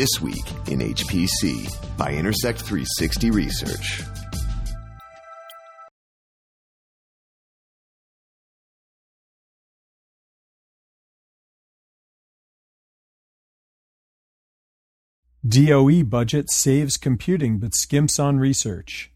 This Week in HPC by Intersect 360 Research. DOE budget saves computing but skimps on research.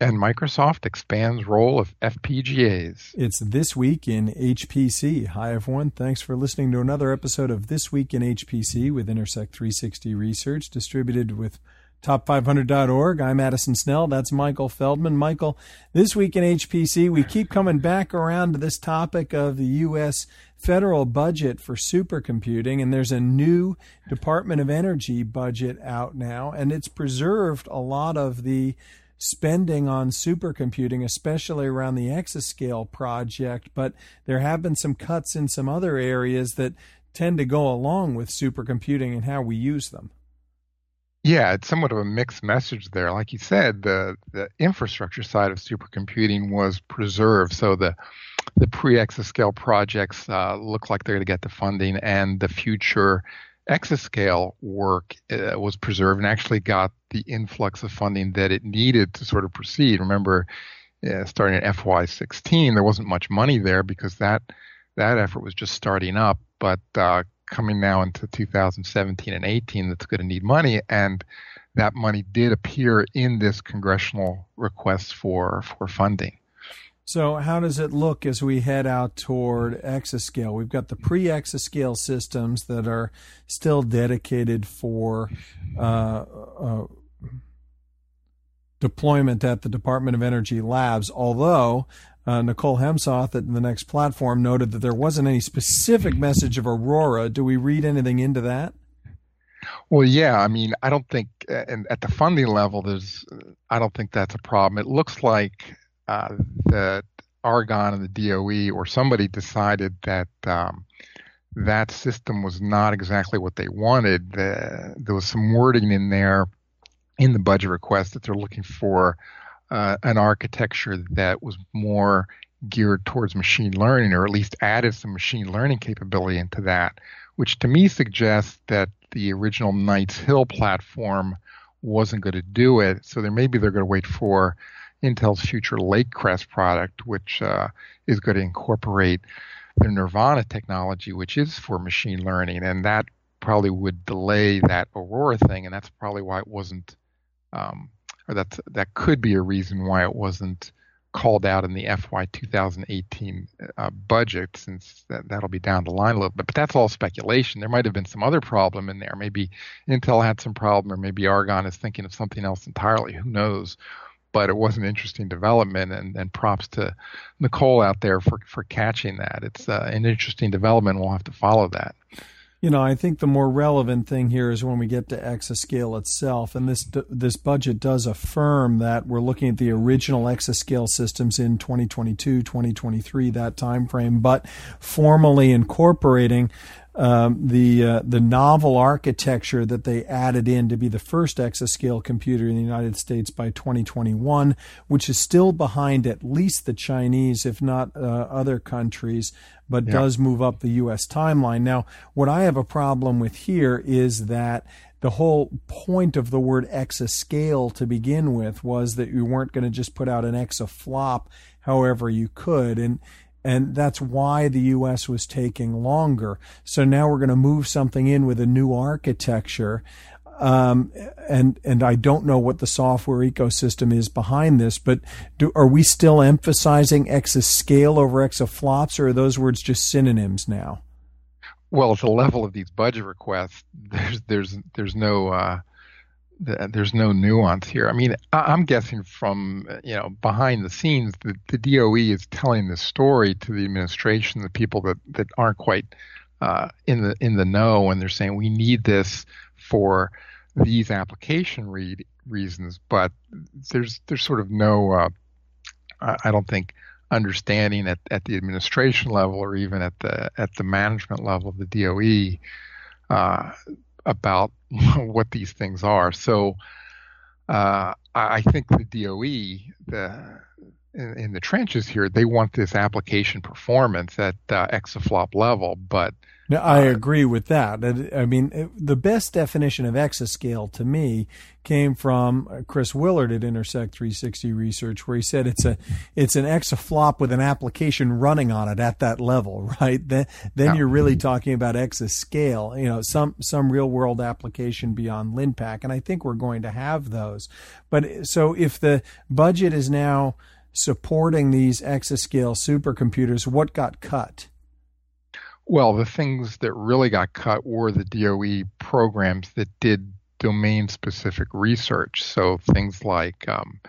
And Microsoft expands role of FPGAs. It's This Week in HPC. Hi, everyone. Thanks for listening to another episode of This Week in HPC with Intersect 360 Research, distributed with top500.org. I'm Addison Snell. That's Michael Feldman. Michael, this week in HPC, we keep coming back around to this topic of the U.S. federal budget for supercomputing, and there's a new Department of Energy budget out now, and it's preserved a lot of the spending on supercomputing, especially around the exascale project, but there have been some cuts in some other areas that tend to go along with supercomputing and how we use them. Yeah, it's somewhat of a mixed message there. Like you said, the the infrastructure side of supercomputing was preserved, so the the pre-exascale projects uh, look like they're going to get the funding, and the future exascale work uh, was preserved and actually got the influx of funding that it needed to sort of proceed. Remember, uh, starting at FY16, there wasn't much money there because that that effort was just starting up, but uh, coming now into 2017 and 18 that's going to need money and that money did appear in this congressional request for for funding. So, how does it look as we head out toward exascale? We've got the pre exascale systems that are still dedicated for uh, uh, deployment at the Department of Energy labs, although uh, Nicole Hemsoth at the next platform noted that there wasn't any specific message of Aurora. Do we read anything into that? Well, yeah. I mean, I don't think, and at the funding level, there's, I don't think that's a problem. It looks like uh, that Argonne and the DOE or somebody decided that um, that system was not exactly what they wanted. there was some wording in there in the budget request that they're looking for uh, an architecture that was more geared towards machine learning, or at least added some machine learning capability into that, which to me suggests that the original Knights Hill platform wasn't going to do it. So there maybe they're going to wait for Intel's future Lake Crest product, which uh, is going to incorporate the Nervana technology, which is for machine learning, and that probably would delay that Aurora thing, and that's probably why it wasn't um, or that that could be a reason why it wasn't called out in the FY 2018 uh, budget, since that, that'll be down the line a little bit. But that's all speculation. There might have been some other problem in there. Maybe Intel had some problem, or maybe Argonne is thinking of something else entirely. Who knows? But it was an interesting development, and, and props to Nicole out there for, for catching that. It's uh, an interesting development. We'll have to follow that. You know, I think the more relevant thing here is when we get to exascale itself, and this this budget does affirm that we're looking at the original exascale systems in 2022, 2023, that time frame, but formally incorporating um, the uh, the novel architecture that they added in to be the first exascale computer in the United States by 2021, which is still behind at least the Chinese, if not uh, other countries, but yeah. does move up the U.S. timeline. Now, what I have a problem with here is that the whole point of the word exascale to begin with was that you weren't going to just put out an exaflop however you could, and and that's why the US was taking longer. So now we're going to move something in with a new architecture. Um, and and I don't know what the software ecosystem is behind this, but do, are we still emphasizing exascale over exaflops, or are those words just synonyms now? Well, at the level of these budget requests, there's there's there's no uh, there's no nuance here. I mean, I'm guessing from you know behind the scenes, the, the DOE is telling the story to the administration, the people that, that aren't quite uh, in the in the know, and they're saying we need this for these application read, reasons. But there's there's sort of no, uh, I don't think, understanding at, at the administration level or even at the at the management level of the DOE. Uh, about what these things are. So uh, I think the DOE, the in, in, the trenches here, they want this application performance at uh, exaflop level, but now, I agree with that. I mean, the best definition of exascale to me came from Chris Willard at Intersect 360 Research, where he said it's a it's an exaflop with an application running on it at that level, right? Then then you're really talking about exascale, you know, some some real world application beyond LINPACK, and I think we're going to have those. But so if the budget is now supporting these exascale supercomputers, what got cut? Well, the things that really got cut were the DOE programs that did domain specific research. So things like, um,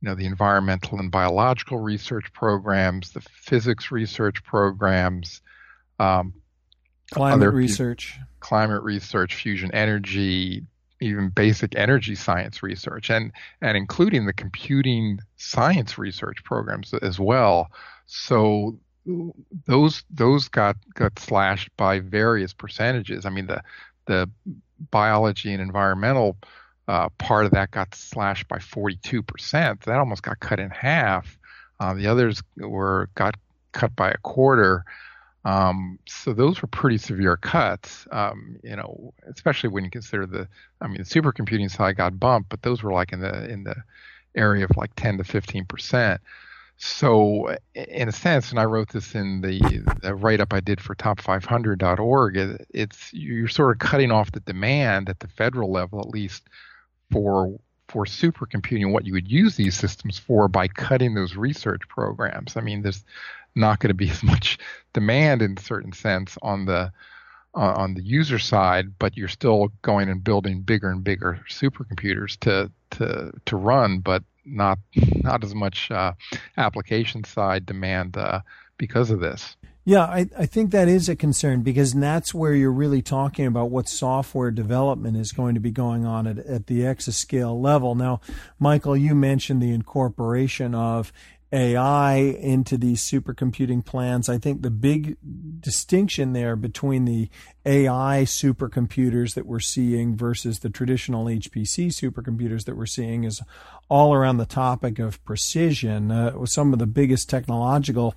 you know, the environmental and biological research programs, the physics research programs, um, climate research, climate research, fusion energy, even basic energy science research, and and including the computing science research programs as well. So those those got got slashed by various percentages. I mean the the biology and environmental uh, part of that got slashed by 42 percent. That almost got cut in half. Uh, the others were got cut by a quarter. Um, so those were pretty severe cuts. Um, you know, especially when you consider the, I mean, the supercomputing side got bumped, but those were like in the in the area of like 10 to 15 percent. So, in a sense, and I wrote this in the, the write up I did for top500.org, it, it's you're sort of cutting off the demand at the federal level, at least for for supercomputing, what you would use these systems for by cutting those research programs. I mean, there's not going to be as much demand in a certain sense on the uh, on the user side, but you're still going and building bigger and bigger supercomputers to to to run. But not not as much uh, application side demand uh, because of this. Yeah, I, I think that is a concern because that's where you're really talking about what software development is going to be going on at, at the exascale level. Now, Michael, you mentioned the incorporation of AI into these supercomputing plans. I think the big distinction there between the AI supercomputers that we're seeing versus the traditional HPC supercomputers that we're seeing is all around the topic of precision. Uh, some of the biggest technological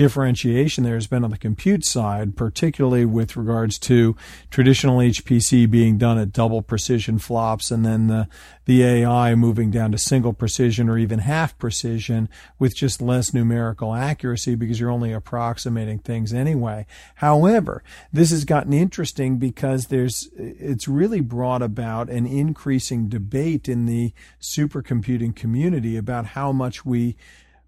differentiation there has been on the compute side, particularly with regards to traditional HPC being done at double precision flops and then the, the AI moving down to single precision or even half precision with just less numerical accuracy because you're only approximating things anyway. However, this has gotten interesting because there's, it's really brought about an increasing debate in the supercomputing community about how much we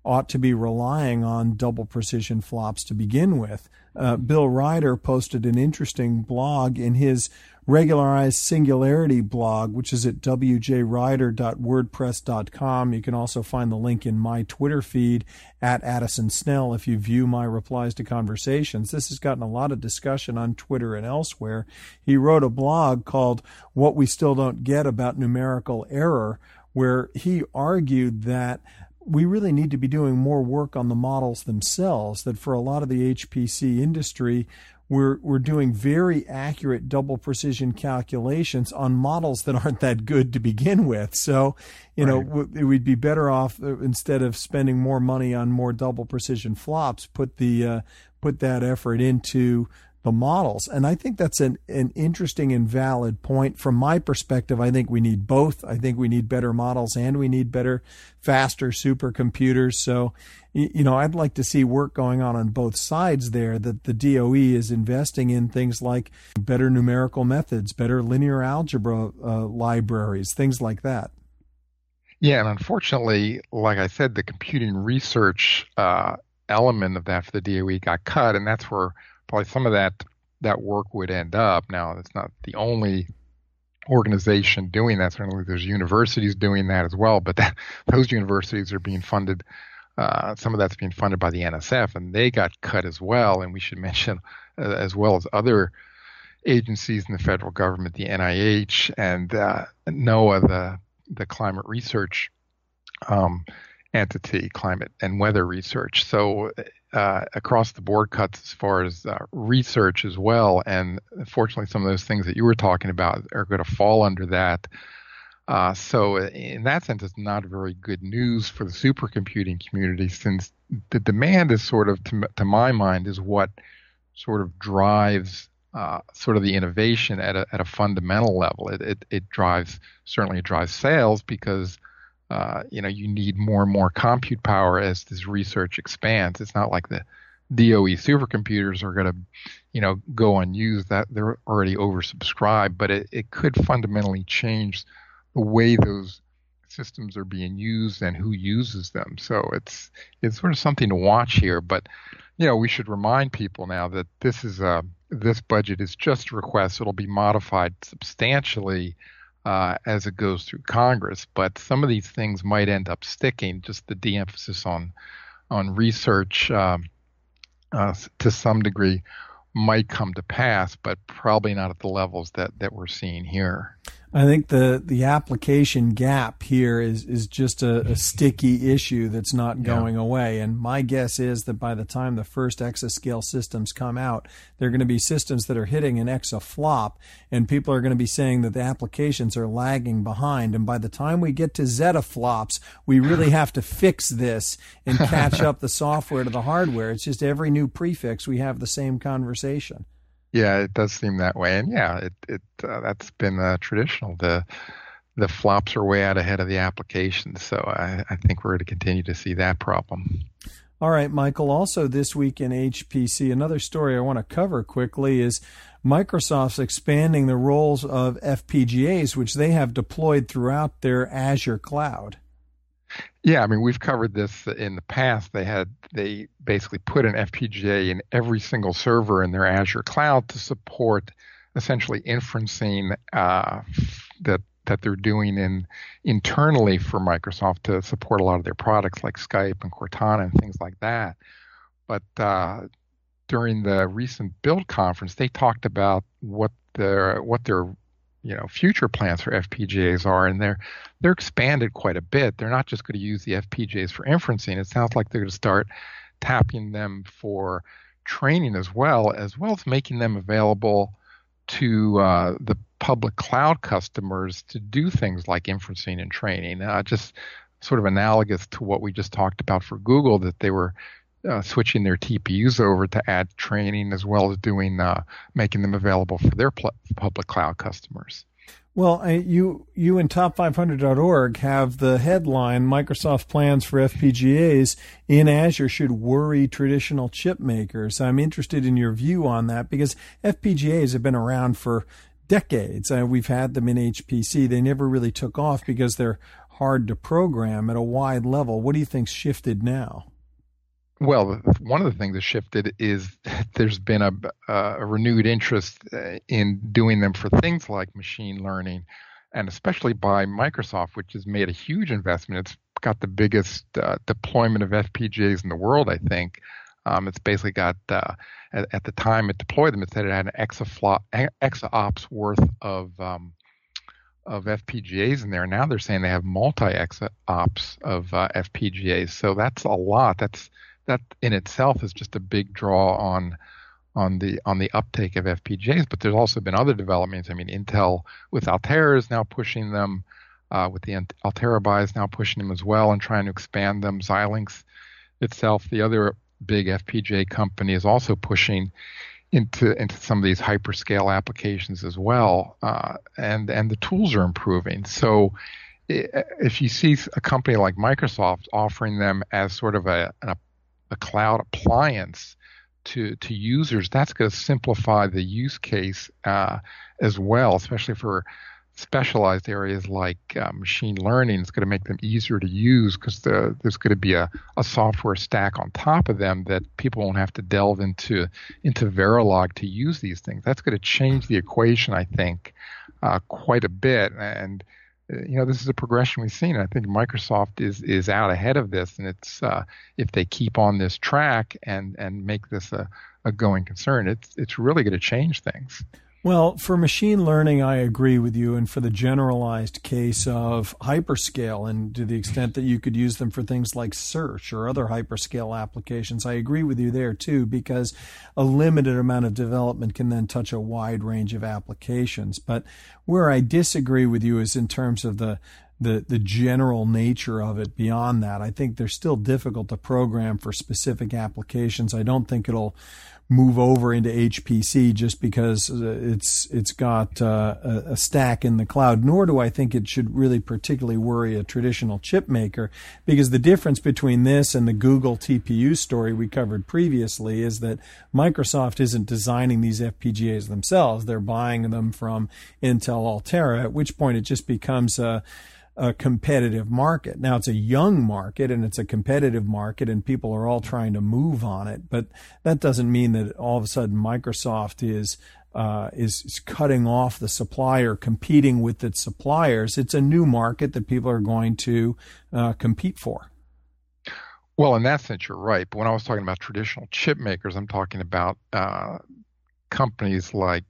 ought to be relying on double precision flops to begin with. Uh, Bill Rider posted an interesting blog in his regularized singularity blog, which is at wjrider.wordpress.com. You can also find the link in my Twitter feed at Addison Snell if you view my replies to conversations. This has gotten a lot of discussion on Twitter and elsewhere. He wrote a blog called What We Still Don't Get About Numerical Error, where he argued that we really need to be doing more work on the models themselves. That for a lot of the HPC industry, we're we're doing very accurate double precision calculations on models that aren't that good to begin with. So, you right. know, we'd be better off uh, instead of spending more money on more double precision flops, put the uh, put that effort into the models. And I think that's an, an interesting and valid point. From my perspective, I think we need both. I think we need better models and we need better, faster supercomputers. So, you know, I'd like to see work going on on both sides there that the DOE is investing in things like better numerical methods, better linear algebra uh, libraries, things like that. Yeah, and unfortunately, like I said, the computing research uh, element of that for the DOE got cut, and that's where probably some of that that work would end up. Now, it's not the only organization doing that. Certainly, there's universities doing that as well, but that, those universities are being funded. Uh, some of that's being funded by the NSF, and they got cut as well. And we should mention, uh, as well as other agencies in the federal government, the NIH and uh, NOAA, the the climate research um, entity, climate and weather research. So uh, across the board cuts as far as uh, research as well. And fortunately, some of those things that you were talking about are going to fall under that. Uh, so in that sense, it's not very good news for the supercomputing community since the demand is sort of, to, to my mind, is what sort of drives uh, sort of the innovation at a, at a fundamental level. It, it, it drives certainly it drives sales because uh, you know you need more and more compute power as this research expands. It's not like the DOE supercomputers are going to you know go unused that they're already oversubscribed, but it, it could fundamentally change the way those systems are being used and who uses them. So it's it's sort of something to watch here. But you know, we should remind people now that this is a this budget is just a request. It'll be modified substantially uh, as it goes through Congress. But some of these things might end up sticking. Just the de-emphasis on on research um, uh, to some degree might come to pass, but probably not at the levels that that we're seeing here. I think the the application gap here is is just a, a sticky issue that's not going yeah. away. And my guess is that by the time the first exascale systems come out, they're going to be systems that are hitting an exaflop, and people are going to be saying that the applications are lagging behind. And by the time we get to zettaflops, we really have to fix this and catch up the software to the hardware. It's just every new prefix we have the same conversation. Yeah, it does seem that way, and yeah, it it uh, that's been uh, traditional. The the flops are way out ahead of the applications, so I, I think we're going to continue to see that problem. All right, Michael. Also, this week in HPC, another story I want to cover quickly is Microsoft's expanding the roles of FPGAs, which they have deployed throughout their Azure cloud. Yeah, I mean we've covered this in the past. They had they basically put an FPGA in every single server in their Azure cloud to support essentially inferencing uh, that that they're doing in internally for Microsoft to support a lot of their products like Skype and Cortana and things like that. But uh, during the recent Build conference, they talked about what their what their you know future plans for FPGAs are, and they're they're expanded quite a bit. They're not just going to use the FPGAs for inferencing. It sounds like they're going to start tapping them for training as well, as well as making them available to uh, the public cloud customers to do things like inferencing and training. Uh, just sort of analogous to what we just talked about for Google, that they were uh, switching their TPUs over to add training as well as doing uh, making them available for their pl- public cloud customers. Well, you you in top500.org have the headline Microsoft plans for FPGAs in Azure should worry traditional chip makers. I'm interested in your view on that because FPGAs have been around for decades. Uh, we've had them in HPC. They never really took off because they're hard to program at a wide level. What do you think's shifted now? Well, one of the things that shifted is that there's been a, a renewed interest uh, in doing them for things like machine learning, and especially by Microsoft, which has made a huge investment. It's got the biggest uh, deployment of FPGAs in the world, I think. Um, it's basically got uh, at, at, the time it deployed them, it said it had an exaflop, exaops worth of um, of FPGAs in there. Now they're saying they have multi exaops of uh, FPGAs. So that's a lot. That's that in itself is just a big draw on on the on the uptake of FPGAs. But there's also been other developments. I mean, Intel with Altera is now pushing them. Uh, with the Altera buy is now pushing them as well and trying to expand them. Xilinx itself, the other big FPGA company, is also pushing into into some of these hyperscale applications as well. Uh, and and the tools are improving. So if you see a company like Microsoft offering them as sort of a, a a cloud appliance to to users, that's going to simplify the use case uh, as well, especially for specialized areas like uh, machine learning. It's going to make them easier to use because the, there's going to be a, a software stack on top of them that people won't have to delve into into Verilog to use these things. That's going to change the equation, I think, uh, quite a bit and you know, this is a progression we've seen. I think Microsoft is is out ahead of this, and it's uh, if they keep on this track and and make this a, a going concern, it's it's really going to change things. Well, for machine learning, I agree with you. And for the generalized case of hyperscale, and to the extent that you could use them for things like search or other hyperscale applications, I agree with you there too, because a limited amount of development can then touch a wide range of applications. But where I disagree with you is in terms of the the the general nature of it beyond that. I think they're still difficult to program for specific applications. I don't think it'll move over into HPC just because uh, it's it's got uh, a, stack in the cloud. Nor do I think it should really particularly worry a traditional chip maker because the difference between this and the Google TPU story we covered previously is that Microsoft isn't designing these FPGAs themselves; they're buying them from Intel Altera. At which point it just becomes a a competitive market. Now it's a young market and it's a competitive market and people are all trying to move on it, but that doesn't mean that all of a sudden Microsoft is uh, is, is cutting off the supplier, competing with its suppliers. It's a new market that people are going to uh, compete for. Well, in that sense, you're right. But when I was talking about traditional chip makers, I'm talking about uh, companies like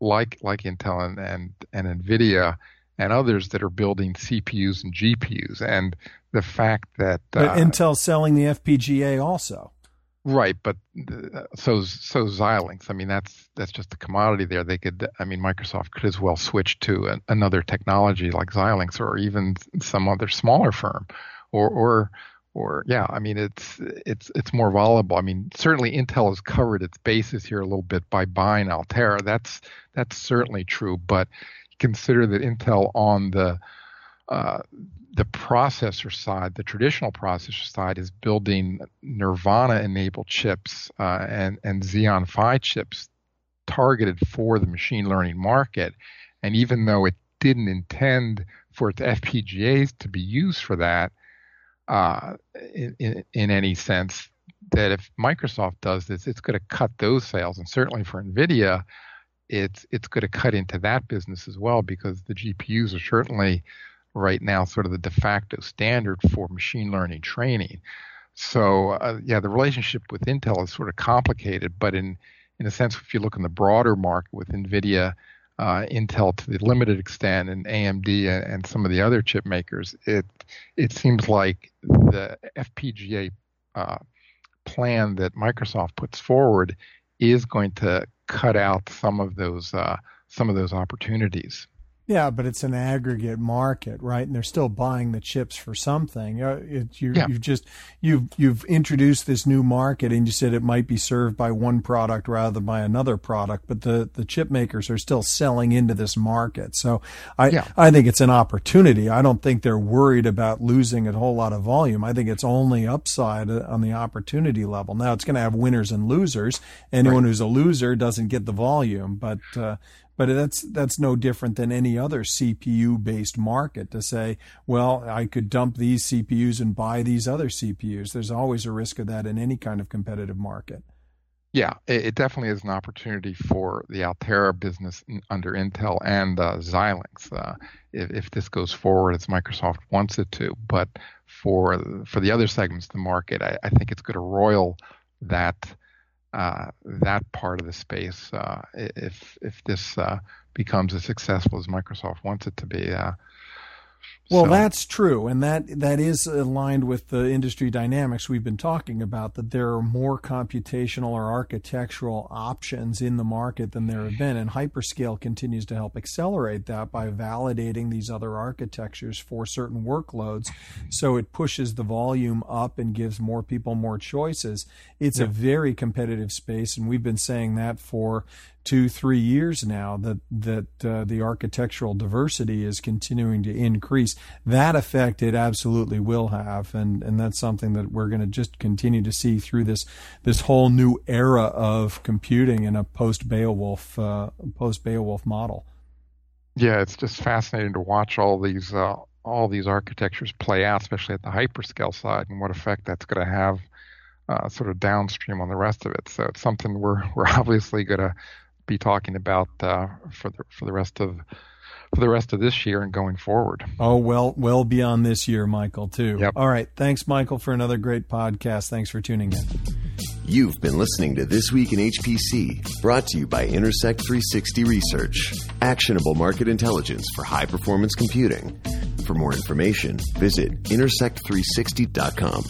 like like Intel and, and and Nvidia and others that are building CPUs and GPUs. And the fact that uh, Intel's selling the FPGA also. Right, but uh, so so Xilinx. I mean, that's that's just a commodity there. They could, I mean, Microsoft could as well switch to an, another technology like Xilinx, or even some other smaller firm, or or or yeah. I mean, it's it's it's more volatile. I mean, certainly Intel has covered its bases here a little bit by buying Altera. That's that's certainly true, but consider that Intel on the uh, the processor side, the traditional processor side, is building Nervana-enabled chips uh, and and Xeon Phi chips targeted for the machine learning market. And even though it didn't intend for its FPGAs to be used for that uh, in, in, in any sense, that if Microsoft does this, it's going to cut those sales. And certainly for NVIDIA, it's it's going to cut into that business as well because the GPUs are certainly right now sort of the de facto standard for machine learning training. So uh, yeah, the relationship with Intel is sort of complicated, but in in a sense, if you look in the broader market with NVIDIA, uh, Intel to the limited extent, and AMD and, and, some of the other chip makers, it it seems like the FPGA uh, plan that Microsoft puts forward is going to cut out some of those uh, some of those opportunities. Yeah, but it's an aggregate market, right? And they're still buying the chips for something. Uh, it, you, yeah. You've just you've you've introduced this new market, and you said it might be served by one product rather than by another product. But the, the chip makers are still selling into this market, so I yeah. I think it's an opportunity. I don't think they're worried about losing a whole lot of volume. I think it's only upside uh, on the opportunity level. Now it's going to have winners and losers. Anyone right. who's a loser doesn't get the volume, but uh, but that's that's no different than any other CPU based market to say, well, I could dump these CPUs and buy these other CPUs. There's always a risk of that in any kind of competitive market. Yeah, it, definitely is an opportunity for the Altera business under Intel and uh, Xilinx uh, if, if, this goes forward as Microsoft wants it to. But for for the other segments of the market, I, I think it's going to roil that uh, that part of the space uh, if if this uh, becomes as successful as Microsoft wants it to be. Well, so. that's true, and that that is aligned with the industry dynamics we've been talking about. That there are more computational or architectural options in the market than there have been, and hyperscale continues to help accelerate that by validating these other architectures for certain workloads. So it pushes the volume up and gives more people more choices. It's yeah. a very competitive space, and we've been saying that for two, three years now that that uh, the architectural diversity is continuing to increase. That effect it absolutely will have, and and that's something that we're going to just continue to see through this this whole new era of computing in a post Beowulf uh, post Beowulf model. Yeah, it's just fascinating to watch all these uh, all these architectures play out, especially at the hyperscale side, and what effect that's going to have. Uh, sort of downstream on the rest of it. So it's something we're we're obviously going to be talking about uh, for the for the rest of for the rest of this year and going forward. Oh well, well beyond this year, Michael. Too. Yep. All right. Thanks, Michael, for another great podcast. Thanks for tuning in. You've been listening to This Week in HPC, brought to you by Intersect 360 Research, actionable market intelligence for high performance computing. For more information, visit intersect360.com.